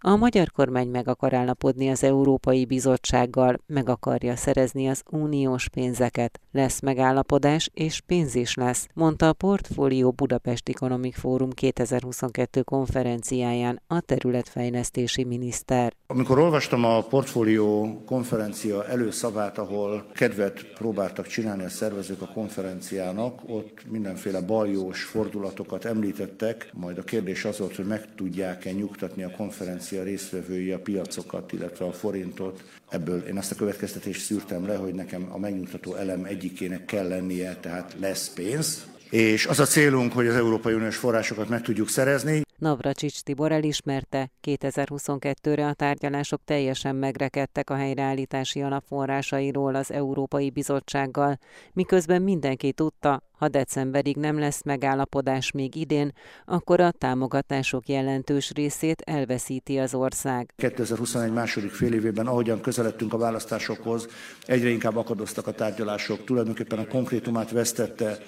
A magyar kormány meg akar állapodni az Európai Bizottsággal, meg akarja szerezni az uniós pénzeket. Lesz megállapodás, és pénz is lesz, mondta a Portfólió Budapest Economic Forum 2022 konferenciáján a területfejlesztési miniszter. Amikor olvastam a Portfólió konferencia előszavát, ahol kedvet próbáltak csinálni a szervezők a konferenciának, ott mindenféle baljós fordulatokat említettek, majd a kérdés az volt, hogy meg tudják-e nyugtatni a konferenciát konferencia résztvevői a piacokat, illetve a forintot. Ebből én azt a következtetést szűrtem le, hogy nekem a megnyugtató elem egyikének kell lennie, tehát lesz pénz, és az a célunk, hogy az Európai Uniós forrásokat meg tudjuk szerezni. Navracsics Tibor elismerte, 2022-re a tárgyalások teljesen megrekedtek a helyreállítási alapforrásairól az Európai Bizottsággal, miközben mindenki tudta, ha decemberig nem lesz megállapodás még idén, akkor a támogatások jelentős részét elveszíti az ország. 2021 második fél évében, ahogyan közeledtünk a választásokhoz, egyre inkább akadoztak a tárgyalások. Tulajdonképpen a konkrétumát vesztette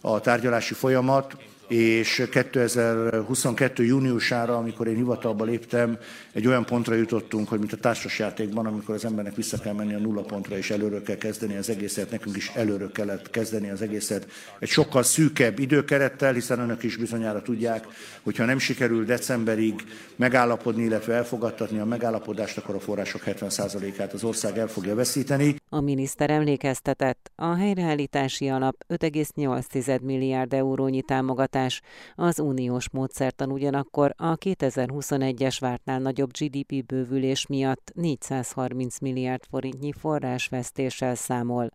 a tárgyalási folyamat, és 2022. júniusára, amikor én hivatalba léptem, egy olyan pontra jutottunk, hogy mint a társasjátékban, amikor az embernek vissza kell menni a nulla pontra, és előről kell kezdeni az egészet, nekünk is előről kellett kezdeni az egészet. Egy sokkal szűkebb időkerettel, hiszen önök is bizonyára tudják, hogyha nem sikerül decemberig megállapodni, illetve elfogadtatni a megállapodást, akkor a források 70%-át az ország el fogja veszíteni. A miniszter emlékeztetett, a helyreállítási alap 5,8 milliárd eurónyi támogatás, az uniós módszertan ugyanakkor a 2021-es vártnál nagyobb GDP bővülés miatt 430 milliárd forintnyi forrásvesztéssel számol.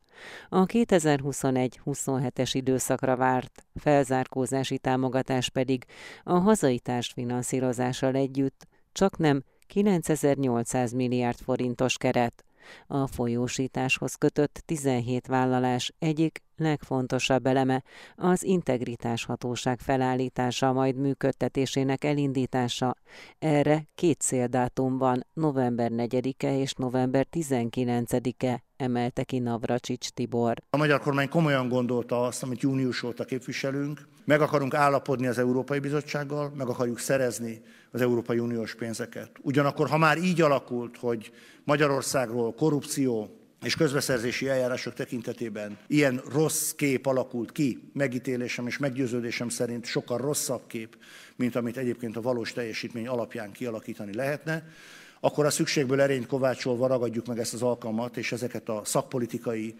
A 2021-27-es időszakra várt felzárkózási támogatás pedig a hazai társfinanszírozással együtt csak nem 9800 milliárd forintos keret. A folyósításhoz kötött 17 vállalás egyik legfontosabb eleme az integritás hatóság felállítása, majd működtetésének elindítása. Erre két céldátum van, november 4-e és november 19-e, emelte ki Navracsics Tibor. A magyar kormány komolyan gondolta azt, amit június óta képviselünk, meg akarunk állapodni az Európai Bizottsággal, meg akarjuk szerezni az Európai Uniós pénzeket. Ugyanakkor, ha már így alakult, hogy Magyarországról korrupció, és közbeszerzési eljárások tekintetében ilyen rossz kép alakult ki, megítélésem és meggyőződésem szerint sokkal rosszabb kép, mint amit egyébként a valós teljesítmény alapján kialakítani lehetne, akkor a szükségből erényt kovácsolva ragadjuk meg ezt az alkalmat, és ezeket a szakpolitikai,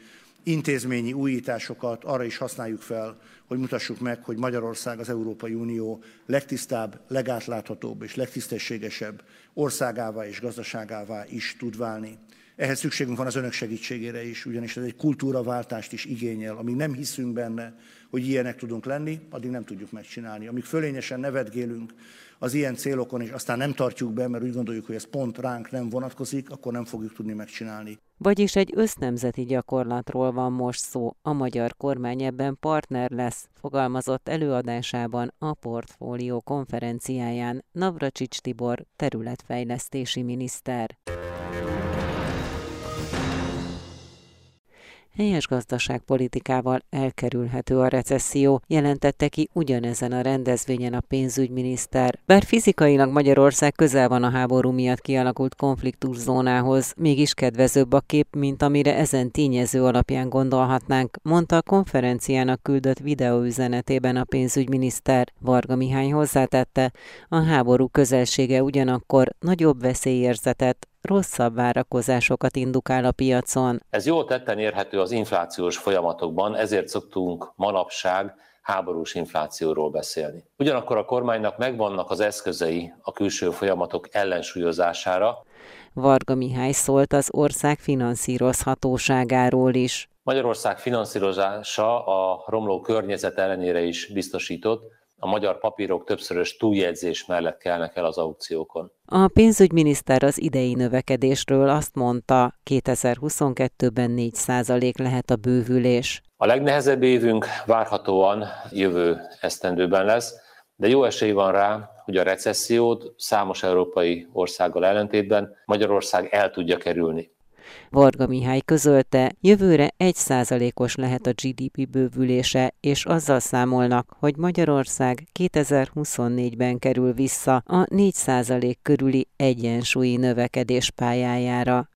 intézményi újításokat arra is használjuk fel, hogy mutassuk meg, hogy Magyarország az Európai Unió legtisztább, legátláthatóbb és legtisztességesebb országává és gazdaságává is tud válni. Ehhez szükségünk van az önök segítségére is, ugyanis ez egy kultúraváltást is igényel. Amíg nem hiszünk benne, hogy ilyenek tudunk lenni, addig nem tudjuk megcsinálni. Amíg fölényesen nevetgélünk az ilyen célokon, és aztán nem tartjuk be, mert úgy gondoljuk, hogy ez pont ránk nem vonatkozik, akkor nem fogjuk tudni megcsinálni. Vagyis egy össznemzeti gyakorlatról van most szó. A magyar kormány ebben partner lesz, fogalmazott előadásában a Portfólió konferenciáján Navracsics Tibor területfejlesztési miniszter. Helyes gazdaságpolitikával elkerülhető a recesszió, jelentette ki ugyanezen a rendezvényen a pénzügyminiszter. Bár fizikailag Magyarország közel van a háború miatt kialakult konfliktuszónához, mégis kedvezőbb a kép, mint amire ezen tényező alapján gondolhatnánk, mondta a konferenciának küldött videóüzenetében a pénzügyminiszter. Varga Mihály hozzátette, a háború közelsége ugyanakkor nagyobb veszélyérzetet, rosszabb várakozásokat indukál a piacon. Ez jól tetten érhető az inflációs folyamatokban, ezért szoktunk manapság háborús inflációról beszélni. Ugyanakkor a kormánynak megvannak az eszközei a külső folyamatok ellensúlyozására. Varga Mihály szólt az ország finanszírozhatóságáról is. Magyarország finanszírozása a romló környezet ellenére is biztosított, a magyar papírok többszörös túljegyzés mellett kelnek el az aukciókon. A pénzügyminiszter az idei növekedésről azt mondta, 2022-ben 4% lehet a bővülés. A legnehezebb évünk várhatóan jövő esztendőben lesz, de jó esély van rá, hogy a recessziót számos európai országgal ellentétben Magyarország el tudja kerülni. Varga Mihály közölte, jövőre 1 os lehet a GDP bővülése, és azzal számolnak, hogy Magyarország 2024-ben kerül vissza a 4% körüli egyensúlyi növekedés pályájára.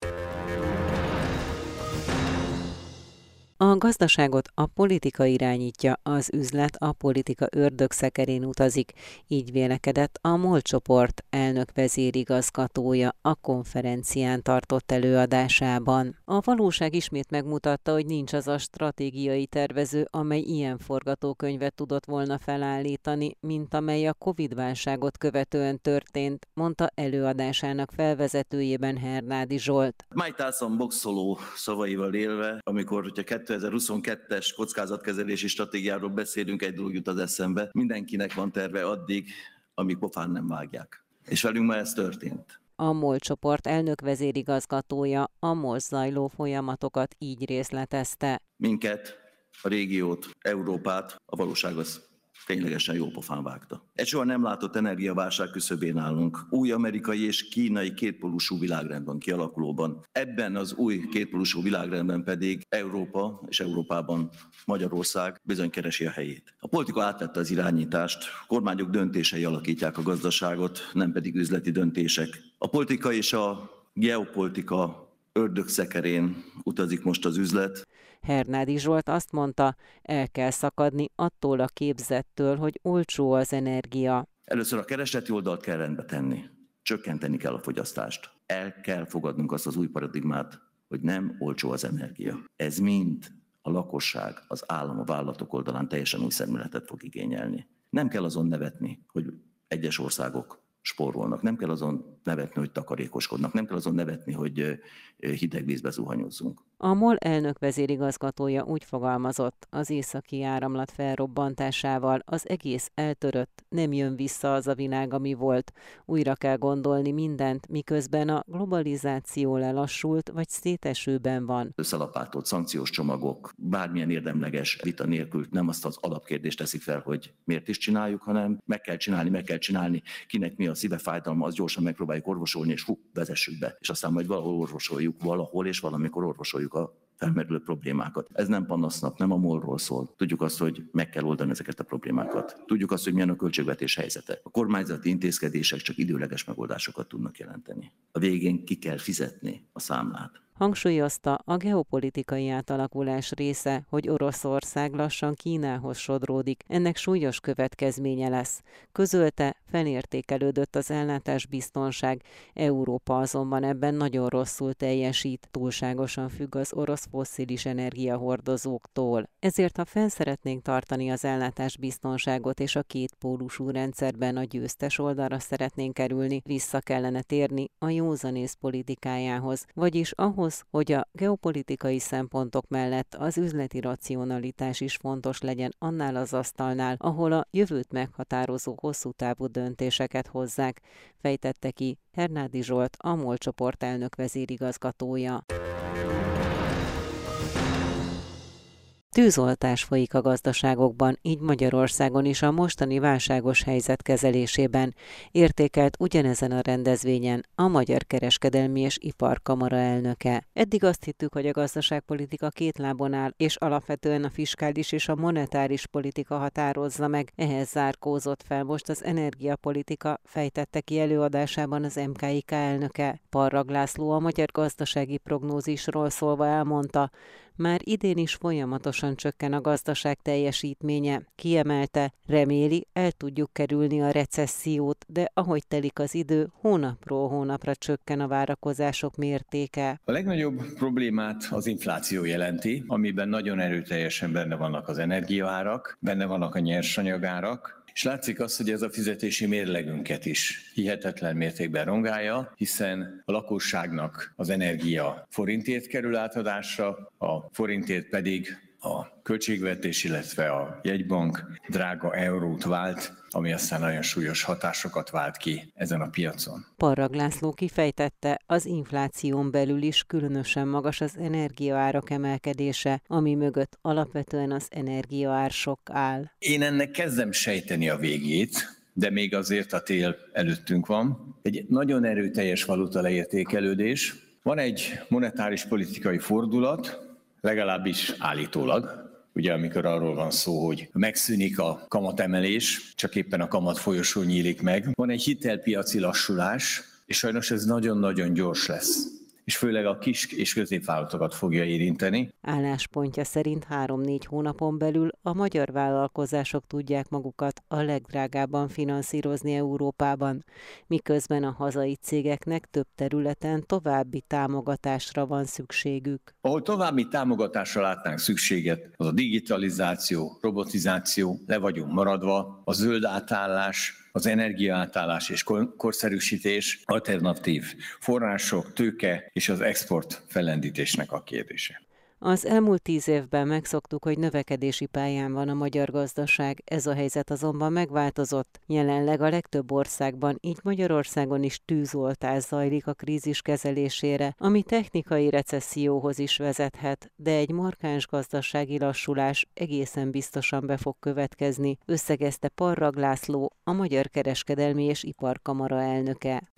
A gazdaságot a politika irányítja, az üzlet a politika ördögszekerén utazik, így vélekedett a MOL csoport elnök vezérigazgatója a konferencián tartott előadásában. A valóság ismét megmutatta, hogy nincs az a stratégiai tervező, amely ilyen forgatókönyvet tudott volna felállítani, mint amely a Covid-válságot követően történt, mondta előadásának felvezetőjében Hernádi Zsolt. Mike Tyson boxoló szavaival élve, amikor hogyha 2022-es kockázatkezelési stratégiáról beszélünk, egy dolog jut az eszembe. Mindenkinek van terve addig, amíg pofán nem vágják. És velünk már ez történt. A MOL csoport elnök vezérigazgatója a MOL zajló folyamatokat így részletezte. Minket, a régiót, Európát, a valóság az ténylegesen jó pofán vágta. Egy soha nem látott energiaválság küszöbén állunk. Új amerikai és kínai kétpólusú világrendben kialakulóban. Ebben az új kétpólusú világrendben pedig Európa és Európában Magyarország bizony keresi a helyét. A politika átvette az irányítást, kormányok döntései alakítják a gazdaságot, nem pedig üzleti döntések. A politika és a geopolitika ördögszekerén utazik most az üzlet. Hernádi Zsolt azt mondta, el kell szakadni attól a képzettől, hogy olcsó az energia. Először a keresleti oldalt kell rendbe tenni. Csökkenteni kell a fogyasztást. El kell fogadnunk azt az új paradigmát, hogy nem olcsó az energia. Ez mind a lakosság, az állam, a vállalatok oldalán teljesen új szemléletet fog igényelni. Nem kell azon nevetni, hogy egyes országok spórolnak. Nem kell azon nevetni, hogy takarékoskodnak, nem kell azon nevetni, hogy hideg vízbe zuhanyozzunk. A MOL elnök vezérigazgatója úgy fogalmazott, az északi áramlat felrobbantásával az egész eltörött, nem jön vissza az a világ, ami volt. Újra kell gondolni mindent, miközben a globalizáció lelassult vagy szétesőben van. Összelapátolt szankciós csomagok, bármilyen érdemleges vita nélkül nem azt az alapkérdést teszik fel, hogy miért is csináljuk, hanem meg kell csinálni, meg kell csinálni, kinek mi a szíve fájdalma, az gyorsan megpróbáljuk orvosolni, és hú, vezessük be. És aztán majd valahol orvosoljuk, valahol és valamikor orvosoljuk a felmerülő problémákat. Ez nem panasznak, nem a molról szól. Tudjuk azt, hogy meg kell oldani ezeket a problémákat. Tudjuk azt, hogy milyen a költségvetés helyzete. A kormányzati intézkedések csak időleges megoldásokat tudnak jelenteni. A végén ki kell fizetni a számlát. Hangsúlyozta a geopolitikai átalakulás része, hogy Oroszország lassan Kínához sodródik, ennek súlyos következménye lesz. Közölte, felértékelődött az ellátás biztonság, Európa azonban ebben nagyon rosszul teljesít, túlságosan függ az orosz fosszilis energiahordozóktól. Ezért, ha fel szeretnénk tartani az ellátás biztonságot és a két pólusú rendszerben a győztes oldalra szeretnénk kerülni, vissza kellene térni a józanész politikájához, vagyis ahhoz, ahhoz, hogy a geopolitikai szempontok mellett az üzleti racionalitás is fontos legyen annál az asztalnál, ahol a jövőt meghatározó hosszú távú döntéseket hozzák, fejtette ki Hernádi Zsolt, a MOL csoport elnök vezérigazgatója. Tűzoltás folyik a gazdaságokban, így Magyarországon is a mostani válságos helyzet kezelésében értékelt ugyanezen a rendezvényen a Magyar Kereskedelmi és Iparkamara elnöke. Eddig azt hittük, hogy a gazdaságpolitika két lábon áll, és alapvetően a fiskális és a monetáris politika határozza meg. Ehhez zárkózott fel most az energiapolitika, fejtette ki előadásában az MKIK elnöke. Parrag László a magyar gazdasági prognózisról szólva elmondta, már idén is folyamatosan csökken a gazdaság teljesítménye. Kiemelte, reméli, el tudjuk kerülni a recessziót, de ahogy telik az idő, hónapról hónapra csökken a várakozások mértéke. A legnagyobb problémát az infláció jelenti, amiben nagyon erőteljesen benne vannak az energiaárak, benne vannak a nyersanyagárak, és látszik az, hogy ez a fizetési mérlegünket is hihetetlen mértékben rongálja, hiszen a lakosságnak az energia forintért kerül átadásra, a forintért pedig a költségvetés, illetve a jegybank drága eurót vált, ami aztán nagyon súlyos hatásokat vált ki ezen a piacon. Parrag László kifejtette, az infláción belül is különösen magas az energiaárak emelkedése, ami mögött alapvetően az energiaársok áll. Én ennek kezdem sejteni a végét, de még azért a tél előttünk van. Egy nagyon erőteljes valuta leértékelődés, Van egy monetáris politikai fordulat, legalábbis állítólag, ugye amikor arról van szó, hogy megszűnik a kamatemelés, csak éppen a kamat folyosó nyílik meg. Van egy hitelpiaci lassulás, és sajnos ez nagyon-nagyon gyors lesz és főleg a kis és középvállalatokat fogja érinteni. Álláspontja szerint 3-4 hónapon belül a magyar vállalkozások tudják magukat a legdrágábban finanszírozni Európában, miközben a hazai cégeknek több területen további támogatásra van szükségük. Ahol további támogatásra látnánk szükséget, az a digitalizáció, robotizáció, le vagyunk maradva, a zöld átállás, az energiaátállás és korszerűsítés, alternatív források, tőke és az export fellendítésnek a kérdése. Az elmúlt tíz évben megszoktuk, hogy növekedési pályán van a magyar gazdaság, ez a helyzet azonban megváltozott. Jelenleg a legtöbb országban, így Magyarországon is tűzoltás zajlik a krízis kezelésére, ami technikai recesszióhoz is vezethet, de egy markáns gazdasági lassulás egészen biztosan be fog következni, összegezte Parrag László, a Magyar Kereskedelmi és Iparkamara elnöke.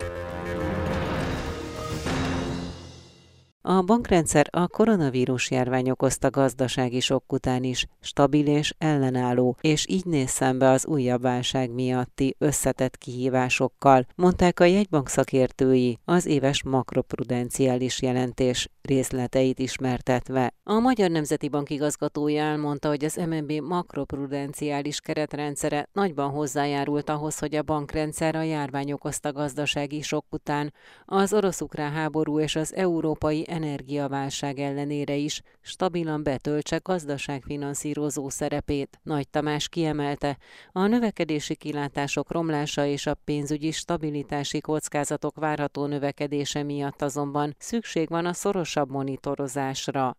A bankrendszer a koronavírus járvány okozta gazdasági sok után is stabil és ellenálló, és így néz szembe az újabb válság miatti összetett kihívásokkal, mondták a jegybank szakértői az éves makroprudenciális jelentés részleteit ismertetve. A Magyar Nemzeti Bank igazgatója elmondta, hogy az MNB makroprudenciális keretrendszere nagyban hozzájárult ahhoz, hogy a bankrendszer a járvány okozta gazdasági sok után az orosz-ukrán háború és az európai energiaválság ellenére is stabilan betöltse gazdaságfinanszírozó szerepét. Nagy Tamás kiemelte, a növekedési kilátások romlása és a pénzügyi stabilitási kockázatok várható növekedése miatt azonban szükség van a szorosabb monitorozásra.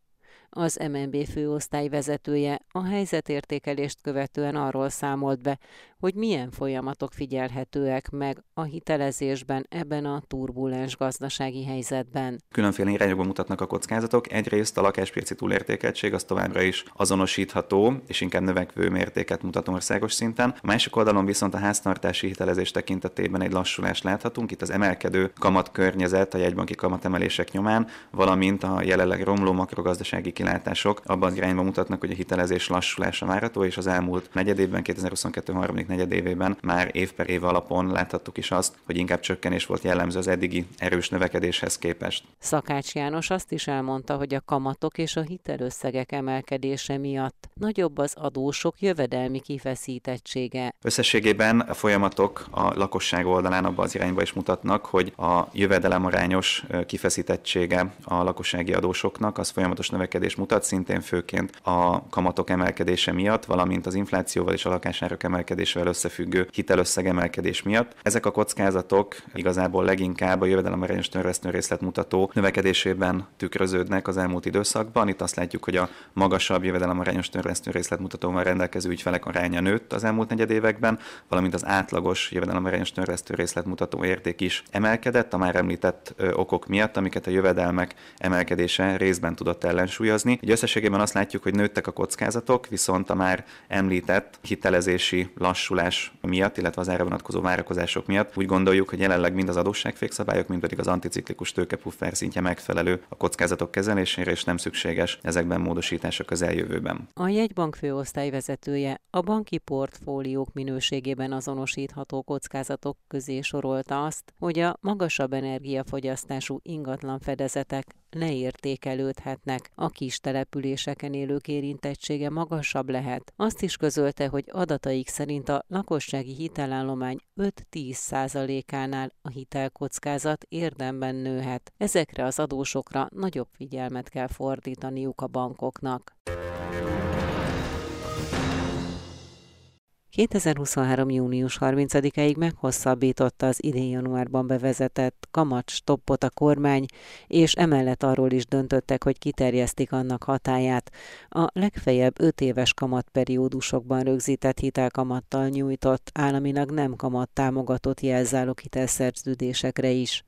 Az MNB főosztály vezetője a helyzetértékelést követően arról számolt be, hogy milyen folyamatok figyelhetőek meg a hitelezésben ebben a turbulens gazdasági helyzetben. Különféle irányokba mutatnak a kockázatok. Egyrészt a lakáspiaci túlértékeltség az továbbra is azonosítható, és inkább növekvő mértéket mutat országos szinten. A másik oldalon viszont a háztartási hitelezés tekintetében egy lassulást láthatunk. Itt az emelkedő kamat környezet a jegybanki kamatemelések nyomán, valamint a jelenleg romló makrogazdasági kilátások abban az irányba mutatnak, hogy a hitelezés lassulása várható, és az elmúlt negyedévben, 2022 harmadik negyedévében már év per év alapon láthattuk is azt, hogy inkább csökkenés volt jellemző az eddigi erős növekedéshez képest. Szakács János azt is elmondta, hogy a kamatok és a hitelösszegek emelkedése miatt nagyobb az adósok jövedelmi kifeszítettsége. Összességében a folyamatok a lakosság oldalán abban az irányba is mutatnak, hogy a jövedelem arányos kifeszítettsége a lakossági adósoknak az folyamatos növekedés mutat, szintén főként a kamatok emelkedése miatt, valamint az inflációval és a lakásárak emelkedésével összefüggő hitelösszeg emelkedés miatt. Ezek a kockázatok igazából leginkább a jövedelemarányos törvesztő részlet mutató növekedésében tükröződnek az elmúlt időszakban. Itt azt látjuk, hogy a magasabb jövedelemarányos törvesztő részlet mutatóval rendelkező ügyfelek aránya nőtt az elmúlt negyed években, valamint az átlagos jövedelemarányos törvesztő részlet mutató érték is emelkedett a már említett okok miatt, amiket a jövedelmek emelkedése részben tudott ellensúlyozni. Egy összességében azt látjuk, hogy nőttek a kockázatok, viszont a már említett hitelezési lassulás miatt, illetve az erre vonatkozó várakozások miatt úgy gondoljuk, hogy jelenleg mind az adósságfékszabályok, mind pedig az anticiklikus tőkepuffer szintje megfelelő a kockázatok kezelésére, és nem szükséges ezekben módosítás a közeljövőben. A jegybank főosztály vezetője a banki portfóliók minőségében azonosítható kockázatok közé sorolta azt, hogy a magasabb energiafogyasztású ingatlan fedezetek leértékelődhetnek, a kis településeken élők érintettsége magasabb lehet. Azt is közölte, hogy adataik szerint a lakossági hitelállomány 5-10 százalékánál a hitelkockázat érdemben nőhet. Ezekre az adósokra nagyobb figyelmet kell fordítaniuk a bankoknak. 2023. június 30-ig meghosszabbította az idén januárban bevezetett kamat stoppot a kormány, és emellett arról is döntöttek, hogy kiterjesztik annak hatáját. A legfeljebb 5 éves kamatperiódusokban rögzített hitelkamattal nyújtott államilag nem kamat támogatott jelzálog hitelszerződésekre is.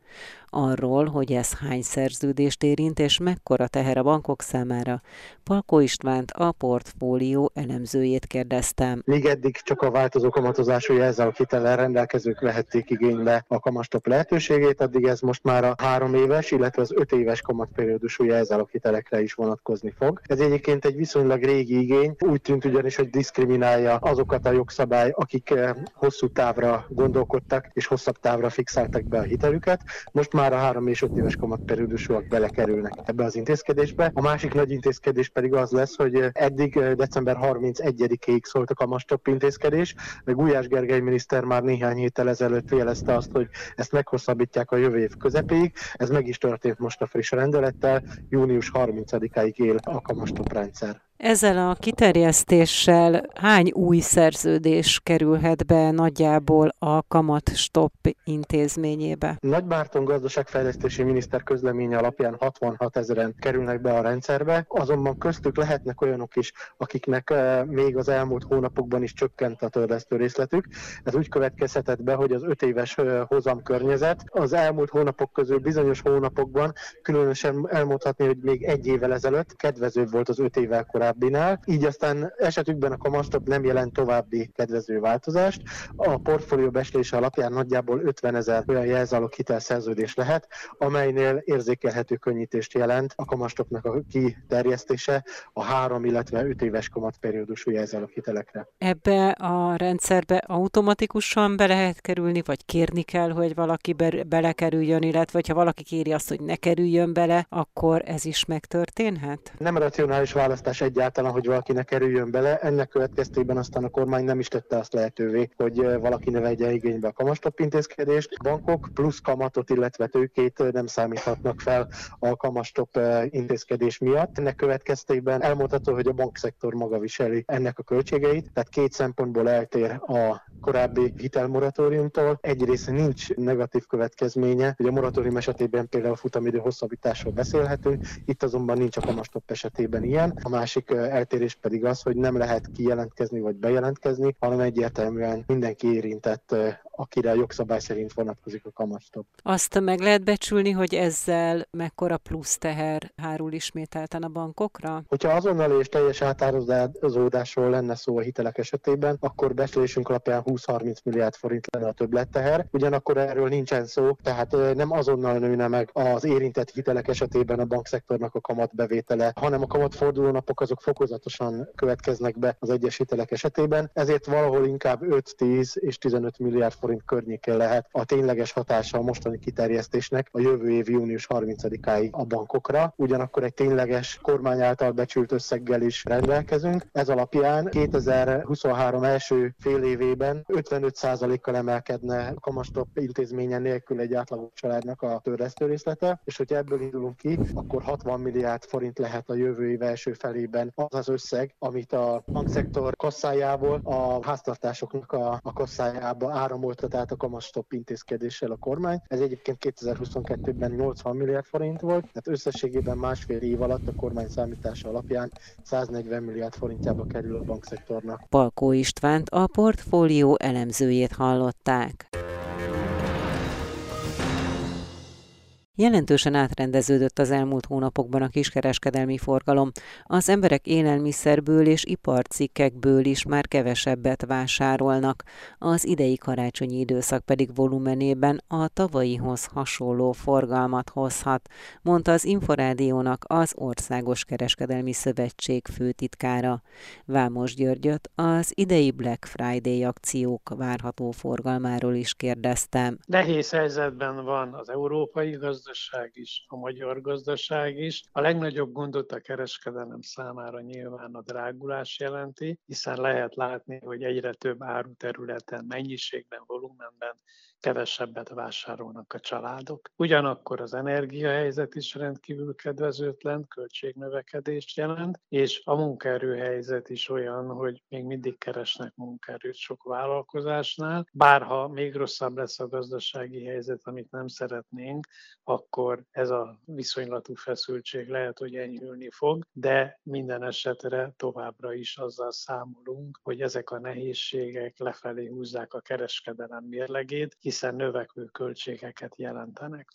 Arról, hogy ez hány szerződést érint és mekkora teher a bankok számára, Palko Istvánt a portfólió elemzőjét kérdeztem. Még eddig csak a változó kamatozású jelzálog hitellel rendelkezők vehették igénybe a kamastop lehetőségét, addig ez most már a három éves, illetve az öt éves kamatperiódusú jelzálog hitelekre is vonatkozni fog. Ez egyébként egy viszonylag régi igény, úgy tűnt ugyanis, hogy diszkriminálja azokat a jogszabály, akik eh, hosszú távra gondolkodtak és hosszabb távra fixáltak be a hitelüket. Most már a három és öt éves kamatperiódusúak belekerülnek ebbe az intézkedésbe. A másik nagy intézkedés pedig az lesz, hogy eddig eh, december 31-ig szólt a kamastop intézkedés, de Gulyás Gergely miniszter már néhány héttel ezelőtt jelezte azt, hogy ezt meghosszabbítják a jövő év közepéig. Ez meg is történt most a friss rendelettel, június 30-áig él a kamastop rendszer. Ezzel a kiterjesztéssel hány új szerződés kerülhet be nagyjából a Kamat Stop intézményébe? Nagybárton gazdaságfejlesztési miniszter közleménye alapján 66 ezeren kerülnek be a rendszerbe, azonban köztük lehetnek olyanok is, akiknek eh, még az elmúlt hónapokban is csökkent a törlesztő részletük. Ez úgy következhetett be, hogy az 5 éves eh, hozam környezet az elmúlt hónapok közül bizonyos hónapokban, különösen elmondhatni, hogy még egy évvel ezelőtt kedvezőbb volt az 5 évvel korábban korábbinál, így aztán esetükben a kamatstop nem jelent további kedvező változást. A portfólió beslése alapján nagyjából 50 ezer olyan jelzálog hitelszerződés lehet, amelynél érzékelhető könnyítést jelent a kamastopnak a kiterjesztése a három, illetve öt éves kamatperiódusú jelzálog hitelekre. Ebbe a rendszerbe automatikusan be lehet kerülni, vagy kérni kell, hogy valaki be- belekerüljön, illetve ha valaki kéri azt, hogy ne kerüljön bele, akkor ez is megtörténhet? Nem racionális választás egy egyáltalán, hogy valaki ne kerüljön bele. Ennek következtében aztán a kormány nem is tette azt lehetővé, hogy valaki ne vegye igénybe a kamastop intézkedést. Bankok plusz kamatot, illetve tőkét nem számíthatnak fel a kamastop intézkedés miatt. Ennek következtében elmondható, hogy a bankszektor maga viseli ennek a költségeit, tehát két szempontból eltér a korábbi hitelmoratóriumtól. Egyrészt nincs negatív következménye, hogy a moratórium esetében például futamidő hosszabbításról beszélhetünk, itt azonban nincs a kamastop esetében ilyen. A másik eltérés pedig az, hogy nem lehet kijelentkezni vagy bejelentkezni, hanem egyértelműen mindenki érintett akire a jogszabály szerint vonatkozik a kamatstop. Azt meg lehet becsülni, hogy ezzel mekkora plusz teher hárul ismételten a bankokra? Hogyha azonnal és teljes átározódásról lenne szó a hitelek esetében, akkor becslésünk alapján 20-30 milliárd forint lenne a többletteher. Ugyanakkor erről nincsen szó, tehát nem azonnal nőne meg az érintett hitelek esetében a bankszektornak a kamatbevétele, hanem a kamatfordulónapok azok fokozatosan következnek be az egyes hitelek esetében, ezért valahol inkább 5-10 és 15 milliárd forint forint környékén lehet a tényleges hatása a mostani kiterjesztésnek a jövő év június 30-áig a bankokra. Ugyanakkor egy tényleges kormány által becsült összeggel is rendelkezünk. Ez alapján 2023 első fél évében 55%-kal emelkedne a kamastop intézménye nélkül egy átlagos családnak a törlesztő részlete, és hogyha ebből indulunk ki, akkor 60 milliárd forint lehet a jövő év első felében az az összeg, amit a bankszektor kasszájából a háztartásoknak a, a kasszájába áramolt át a kamastop intézkedéssel a kormány. Ez egyébként 2022-ben 80 milliárd forint volt, tehát összességében másfél év alatt a kormány számítása alapján 140 milliárd forintjába kerül a bankszektornak. Palkó Istvánt a portfólió elemzőjét hallották. Jelentősen átrendeződött az elmúlt hónapokban a kiskereskedelmi forgalom. Az emberek élelmiszerből és iparcikkekből is már kevesebbet vásárolnak. Az idei karácsonyi időszak pedig volumenében a tavalyihoz hasonló forgalmat hozhat, mondta az Inforádiónak az Országos Kereskedelmi Szövetség főtitkára. Vámos Györgyöt az idei Black Friday akciók várható forgalmáról is kérdeztem. Nehéz helyzetben van az európai gazdaság, gazdaság is, a magyar gazdaság is. A legnagyobb gondot a kereskedelem számára nyilván a drágulás jelenti, hiszen lehet látni, hogy egyre több áruterületen, mennyiségben, volumenben kevesebbet vásárolnak a családok. Ugyanakkor az energiahelyzet is rendkívül kedvezőtlen, költségnövekedést jelent, és a munkaerőhelyzet is olyan, hogy még mindig keresnek munkaerőt sok vállalkozásnál, bárha még rosszabb lesz a gazdasági helyzet, amit nem szeretnénk, akkor ez a viszonylatú feszültség lehet, hogy enyhülni fog, de minden esetre továbbra is azzal számolunk, hogy ezek a nehézségek lefelé húzzák a kereskedelem mérlegét, hiszen növekvő költségeket jelentenek.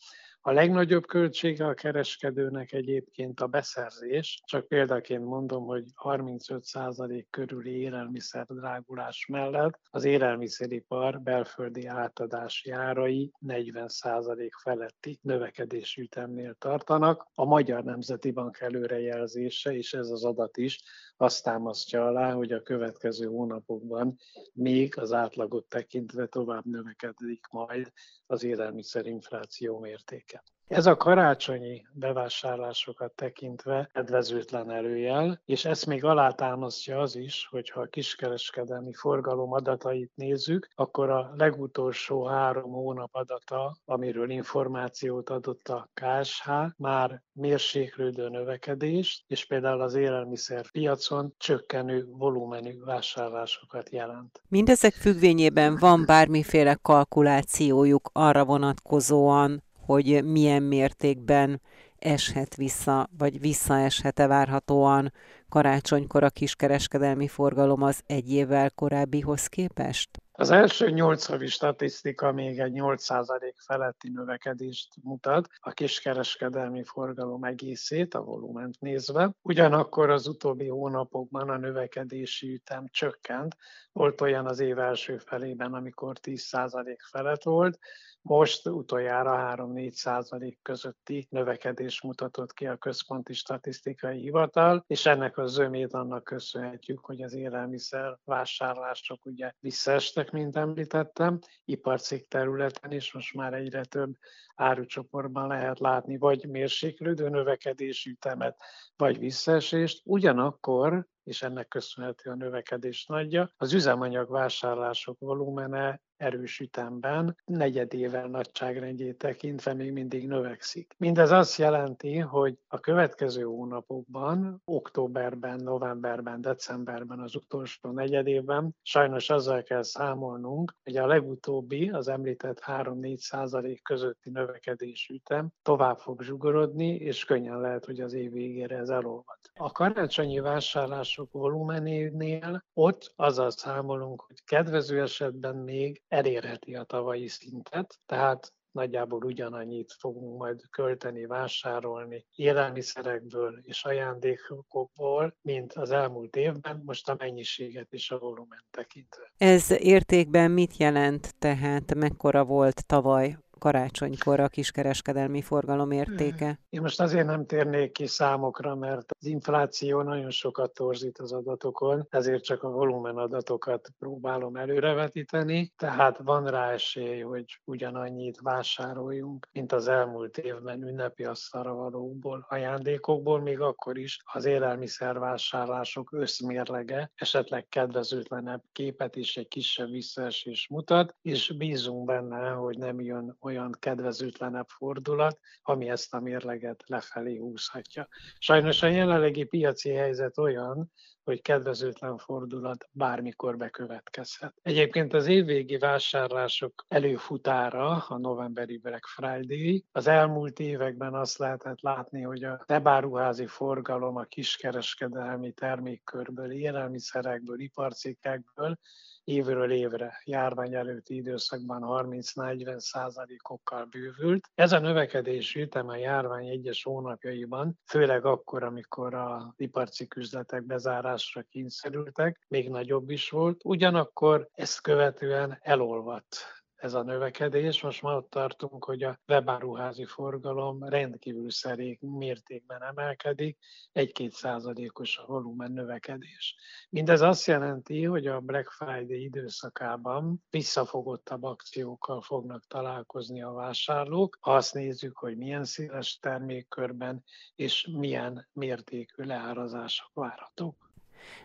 A legnagyobb költsége a kereskedőnek egyébként a beszerzés, csak példaként mondom, hogy 35% körüli élelmiszer drágulás mellett az élelmiszeripar belföldi átadási árai 40% feletti növekedési ütemnél tartanak. A Magyar Nemzeti Bank előrejelzése, és ez az adat is azt támasztja alá, hogy a következő hónapokban még az átlagot tekintve tovább növekedik majd az élelmiszerinfláció mértéke. Ez a karácsonyi bevásárlásokat tekintve kedvezőtlen előjel, és ezt még alátámasztja az is, hogyha a kiskereskedelmi forgalom adatait nézzük, akkor a legutolsó három hónap adata, amiről információt adott a KSH, már mérséklődő növekedést, és például az élelmiszer piacon csökkenő volumenű vásárlásokat jelent. Mindezek függvényében van bármiféle kalkulációjuk arra vonatkozóan, hogy milyen mértékben eshet vissza, vagy visszaeshet-e várhatóan karácsonykor a kiskereskedelmi forgalom az egy évvel korábbihoz képest? Az első nyolc havi statisztika még egy 8% feletti növekedést mutat a kiskereskedelmi forgalom egészét, a volument nézve. Ugyanakkor az utóbbi hónapokban a növekedési ütem csökkent. Volt olyan az év első felében, amikor 10% felett volt, most utoljára 3-4 százalék közötti növekedés mutatott ki a Központi Statisztikai Hivatal, és ennek a zömét annak köszönhetjük, hogy az élelmiszer vásárlások ugye visszaestek, mint említettem, iparcik területen is most már egyre több árucsoportban lehet látni vagy mérséklődő növekedési ütemet, vagy visszaesést. Ugyanakkor és ennek köszönhető a növekedés nagyja. Az üzemanyag vásárlások volumene erős ütemben, negyedével nagyságrendjét tekintve még mindig növekszik. Mindez azt jelenti, hogy a következő hónapokban, októberben, novemberben, decemberben, az utolsó negyedében sajnos azzal kell számolnunk, hogy a legutóbbi, az említett 3-4 százalék közötti növekedés ütem tovább fog zsugorodni, és könnyen lehet, hogy az év végére ez elolvad. A karácsonyi vásárlások volumenénél ott azzal számolunk, hogy kedvező esetben még elérheti a tavalyi szintet, tehát nagyjából ugyanannyit fogunk majd költeni, vásárolni élelmiszerekből és ajándékokból, mint az elmúlt évben, most a mennyiséget és a volumen tekintve. Ez értékben mit jelent, tehát mekkora volt tavaly karácsonykor a kiskereskedelmi forgalom értéke? Én most azért nem térnék ki számokra, mert az infláció nagyon sokat torzít az adatokon, ezért csak a volumen adatokat próbálom előrevetíteni, tehát van rá esély, hogy ugyanannyit vásároljunk, mint az elmúlt évben ünnepi asztalra valóból, ajándékokból, még akkor is az élelmiszervásárlások összmérlege esetleg kedvezőtlenebb képet is egy kisebb visszaesés mutat, és bízunk benne, hogy nem jön olyan olyan kedvezőtlenebb fordulat, ami ezt a mérleget lefelé húzhatja. Sajnos a jelenlegi piaci helyzet olyan, hogy kedvezőtlen fordulat bármikor bekövetkezhet. Egyébként az évvégi vásárlások előfutára, a novemberi Black Friday, az elmúlt években azt lehetett látni, hogy a tebáruházi forgalom a kiskereskedelmi termékkörből, élelmiszerekből, iparcikkekből évről évre járvány előtti időszakban 30-40 százalékokkal bővült. Ez a növekedés ütem a járvány egyes hónapjaiban, főleg akkor, amikor a iparcik üzletek bezárásra kényszerültek, még nagyobb is volt. Ugyanakkor ezt követően elolvadt ez a növekedés. Most már ott tartunk, hogy a webáruházi forgalom rendkívül szerék mértékben emelkedik, egy-két százalékos a volumen növekedés. Mindez azt jelenti, hogy a Black Friday időszakában visszafogottabb akciókkal fognak találkozni a vásárlók, ha azt nézzük, hogy milyen széles termékkörben és milyen mértékű leárazások várhatók.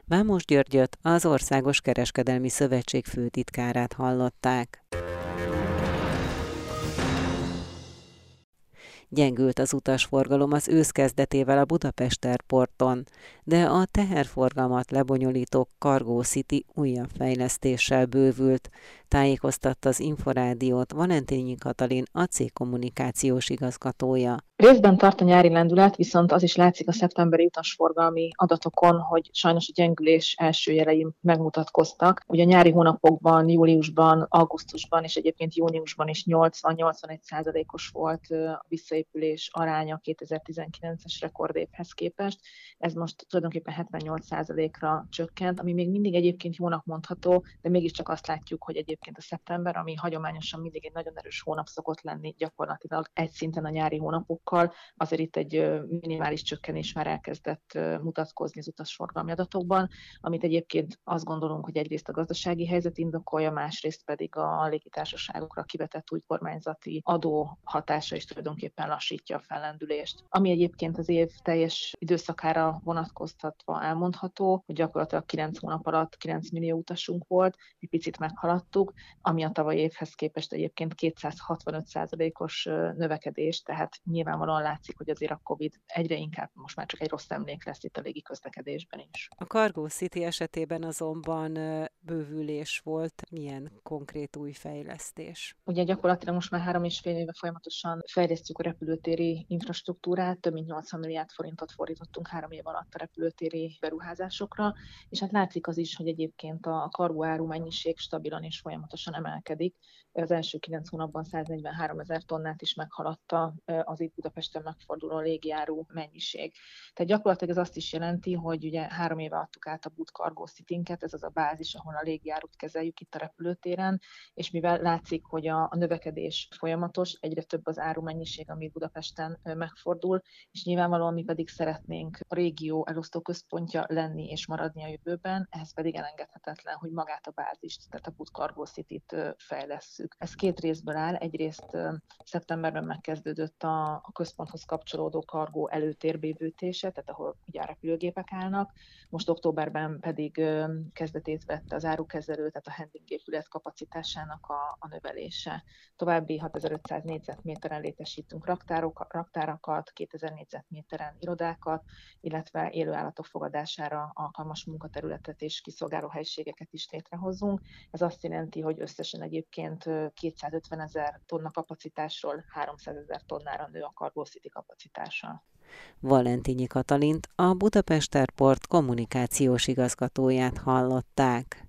Vámos Györgyöt, az Országos Kereskedelmi Szövetség főtitkárát hallották. Gyengült az utasforgalom az ősz kezdetével a Budapest Airporton, de a teherforgalmat lebonyolító Cargo City újabb fejlesztéssel bővült, tájékoztatta az Inforádiót Valentényi Katalin, a cég kommunikációs igazgatója. Részben tart a nyári lendület, viszont az is látszik a szeptemberi utasforgalmi adatokon, hogy sajnos a gyengülés első jelei megmutatkoztak. Ugye a nyári hónapokban, júliusban, augusztusban és egyébként júniusban is 80-81 százalékos volt a visszaépülés aránya 2019-es rekordévhez képest. Ez most tulajdonképpen 78 százalékra csökkent, ami még mindig egyébként jónak mondható, de mégiscsak azt látjuk, hogy egyébként a szeptember, ami hagyományosan mindig egy nagyon erős hónap szokott lenni, gyakorlatilag egy szinten a nyári hónapokkal, azért itt egy minimális csökkenés már elkezdett mutatkozni az utasforgalmi adatokban, amit egyébként azt gondolunk, hogy egyrészt a gazdasági helyzet indokolja, másrészt pedig a légitársaságokra kivetett új kormányzati adó hatása is tulajdonképpen lassítja a fellendülést. Ami egyébként az év teljes időszakára vonatkoztatva elmondható, hogy gyakorlatilag 9 hónap alatt 9 millió utasunk volt, egy picit meghaladtuk, ami a tavalyi évhez képest egyébként 265%-os növekedés, tehát nyilvánvalóan látszik, hogy azért a COVID egyre inkább most már csak egy rossz emlék lesz itt a légi közlekedésben is. A Cargo City esetében azonban bővülés volt. Milyen konkrét új fejlesztés? Ugye gyakorlatilag most már három és fél éve folyamatosan fejlesztjük a repülőtéri infrastruktúrát, több mint 80 milliárd forintot fordítottunk három év alatt a repülőtéri beruházásokra, és hát látszik az is, hogy egyébként a kargó áru mennyiség stabilan és folyamatosan emelkedik. Az első kilenc hónapban 143 ezer tonnát is meghaladta az itt Budapesten megforduló légiáru mennyiség. Tehát gyakorlatilag ez azt is jelenti, hogy ugye három éve adtuk át a Bud Cargo ez az a bázis, ahol a légjárut kezeljük itt a repülőtéren, és mivel látszik, hogy a, a növekedés folyamatos, egyre több az árumennyiség, ami Budapesten megfordul, és nyilvánvalóan mi pedig szeretnénk a régió elosztó központja lenni és maradni a jövőben, ehhez pedig elengedhetetlen, hogy magát a bázist, tehát a Bud Cargo City-t fejlesszük. Ez két részből áll. Egyrészt szeptemberben megkezdődött a, a központhoz kapcsolódó kargó előtérbővítése, tehát ahol ugye a repülőgépek állnak. Most októberben pedig kezdetét vette az árukezelő, tehát a handling épület kapacitásának a, a növelése. További 6500 négyzetméteren létesítünk raktárok, raktárakat, 2000 négyzetméteren irodákat, illetve élőállatok fogadására alkalmas munkaterületet és kiszolgáló helységeket is létrehozunk. Ez azt jelenti, hogy összesen egyébként 250 ezer tonna kapacitásról 300 ezer tonnára nő a Cargo City kapacitása. Valentinyi Katalint, a Budapest Airport kommunikációs igazgatóját hallották.